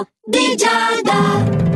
L'oroscopo di Giada.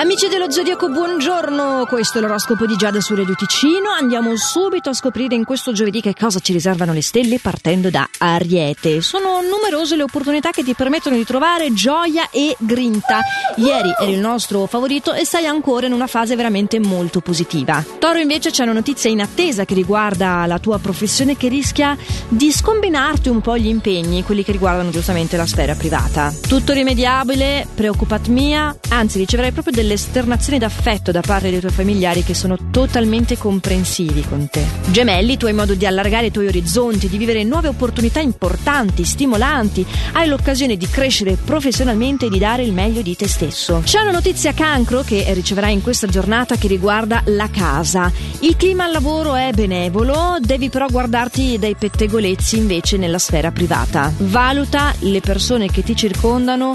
Amici dello Zodiaco, buongiorno! Questo è l'oroscopo di Giada su Radio Ticino. Andiamo subito a scoprire in questo giovedì che cosa ci riservano le stelle partendo da Ariete. Sono numerose le opportunità che ti permettono di trovare gioia e grinta. Ieri eri il nostro favorito e sei ancora in una fase veramente molto positiva. Toro invece c'è una notizia in attesa che riguarda la tua professione che rischia di scombinarti un po' gli impegni, quelli che riguardano giustamente la sfera privata. Tutto rimediabile, preoccupat mia, anzi riceverai proprio delle esternazioni d'affetto da parte dei tuoi familiari che sono totalmente comprensivi con te. Gemelli, tu hai modo di allargare i tuoi orizzonti, di vivere nuove opportunità importanti, stimolanti, hai l'occasione di crescere professionalmente e di dare il meglio di te stesso. C'è una notizia cancro che riceverai in questa giornata che riguarda la casa. Il clima al lavoro è benevolo, devi però guardarti dai pettegolezzi invece nella sfera privata. Valuta le persone che ti circondano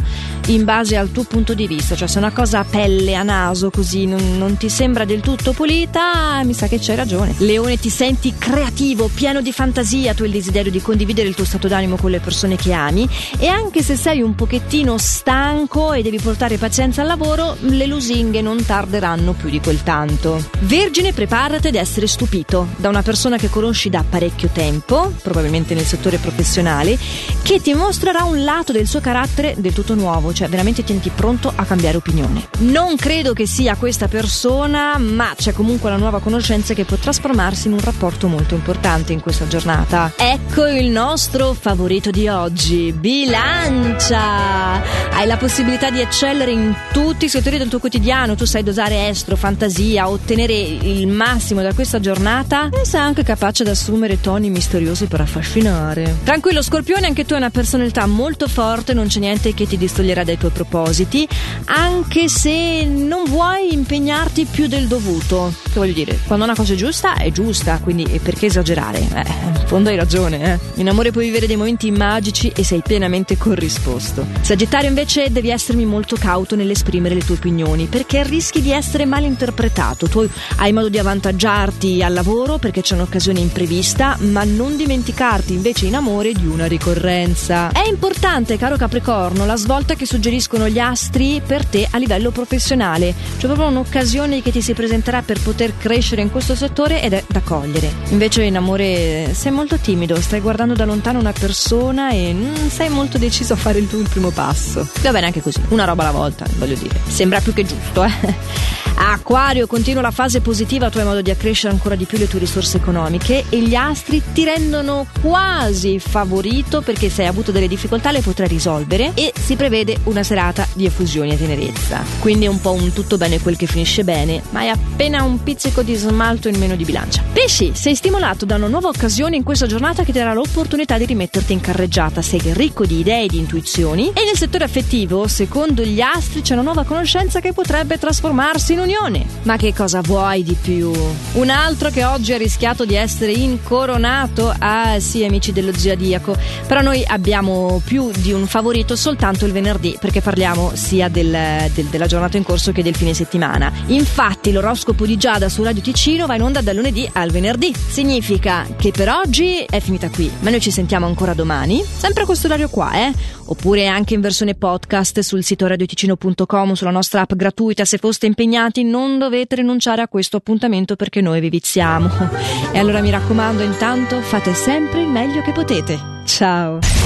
in base al tuo punto di vista, cioè se una cosa a pelle a naso, così non, non, ti sembra del tutto pulita, mi sa che c'hai ragione. Leone, ti senti creativo, pieno di fantasia, tu hai il desiderio di condividere il tuo stato d'animo con le persone che ami e anche se sei un pochettino stanco e devi portare pazienza al lavoro, le lusinghe non tarderanno più di quel tanto. Vergine, preparati ad essere stupito da una persona che conosci da parecchio tempo, probabilmente nel settore professionale, che ti mostrerà un lato del suo carattere del tutto nuovo, cioè veramente tienti pronto a cambiare opinione. Non non credo che sia questa persona, ma c'è comunque una nuova conoscenza che può trasformarsi in un rapporto molto importante in questa giornata. Ecco il nostro favorito di oggi, bilancia! Hai la possibilità di eccellere in tutti i settori del tuo quotidiano, tu sai dosare estro, fantasia, ottenere il massimo da questa giornata e sei anche capace di assumere toni misteriosi per affascinare. Tranquillo Scorpione, anche tu hai una personalità molto forte, non c'è niente che ti distoglierà dai tuoi propositi, anche se non vuoi impegnarti più del dovuto. Che voglio dire, quando una cosa è giusta, è giusta, quindi perché esagerare? Eh, in fondo hai ragione, eh. In amore puoi vivere dei momenti magici e sei pienamente corrisposto. Sagittario invece devi essermi molto cauto nell'esprimere le tue opinioni, perché rischi di essere mal interpretato. Tu hai modo di avvantaggiarti al lavoro perché c'è un'occasione imprevista, ma non dimenticarti invece in amore di una ricorrenza. È importante, caro Capricorno, la svolta che suggeriscono gli astri per te a livello professionale, c'è proprio un'occasione che ti si presenterà per poter crescere in questo settore ed è da cogliere. Invece in amore sei molto timido, stai guardando da lontano una persona e non sei molto deciso a fare il tuo primo passo. Va bene anche così, una roba alla volta, voglio dire. Sembra più che giusto, eh. Acquario, continua la fase positiva, tu hai modo di accrescere ancora di più le tue risorse economiche e gli astri ti rendono quasi favorito perché se hai avuto delle difficoltà le potrai risolvere e si prevede una serata di effusioni e tenerezza. Quindi è un po' un tutto bene quel che finisce bene, ma hai appena un pizzico di smalto in meno di bilancia. Pesci, sei stimolato da una nuova occasione in questa giornata che ti darà l'opportunità di rimetterti in carreggiata, sei ricco di idee e di intuizioni e nel settore affettivo, secondo gli astri, c'è una nuova conoscenza che potrebbe trasformarsi in un unione. Ma che cosa vuoi di più? Un altro che oggi ha rischiato di essere incoronato? Ah sì, amici dello zodiaco. Però noi abbiamo più di un favorito soltanto il venerdì, perché parliamo sia del, del, della giornata in corso che del fine settimana. Infatti l'oroscopo di Giada su Radio Ticino va in onda dal lunedì al venerdì. Significa che per oggi è finita qui, ma noi ci sentiamo ancora domani, sempre a questo orario qua, eh? Oppure anche in versione podcast sul sito radioticino.com, sulla nostra app gratuita se foste impegnati avanti non dovete rinunciare a questo appuntamento perché noi vi viziamo. E allora mi raccomando, intanto fate sempre il meglio che potete. Ciao!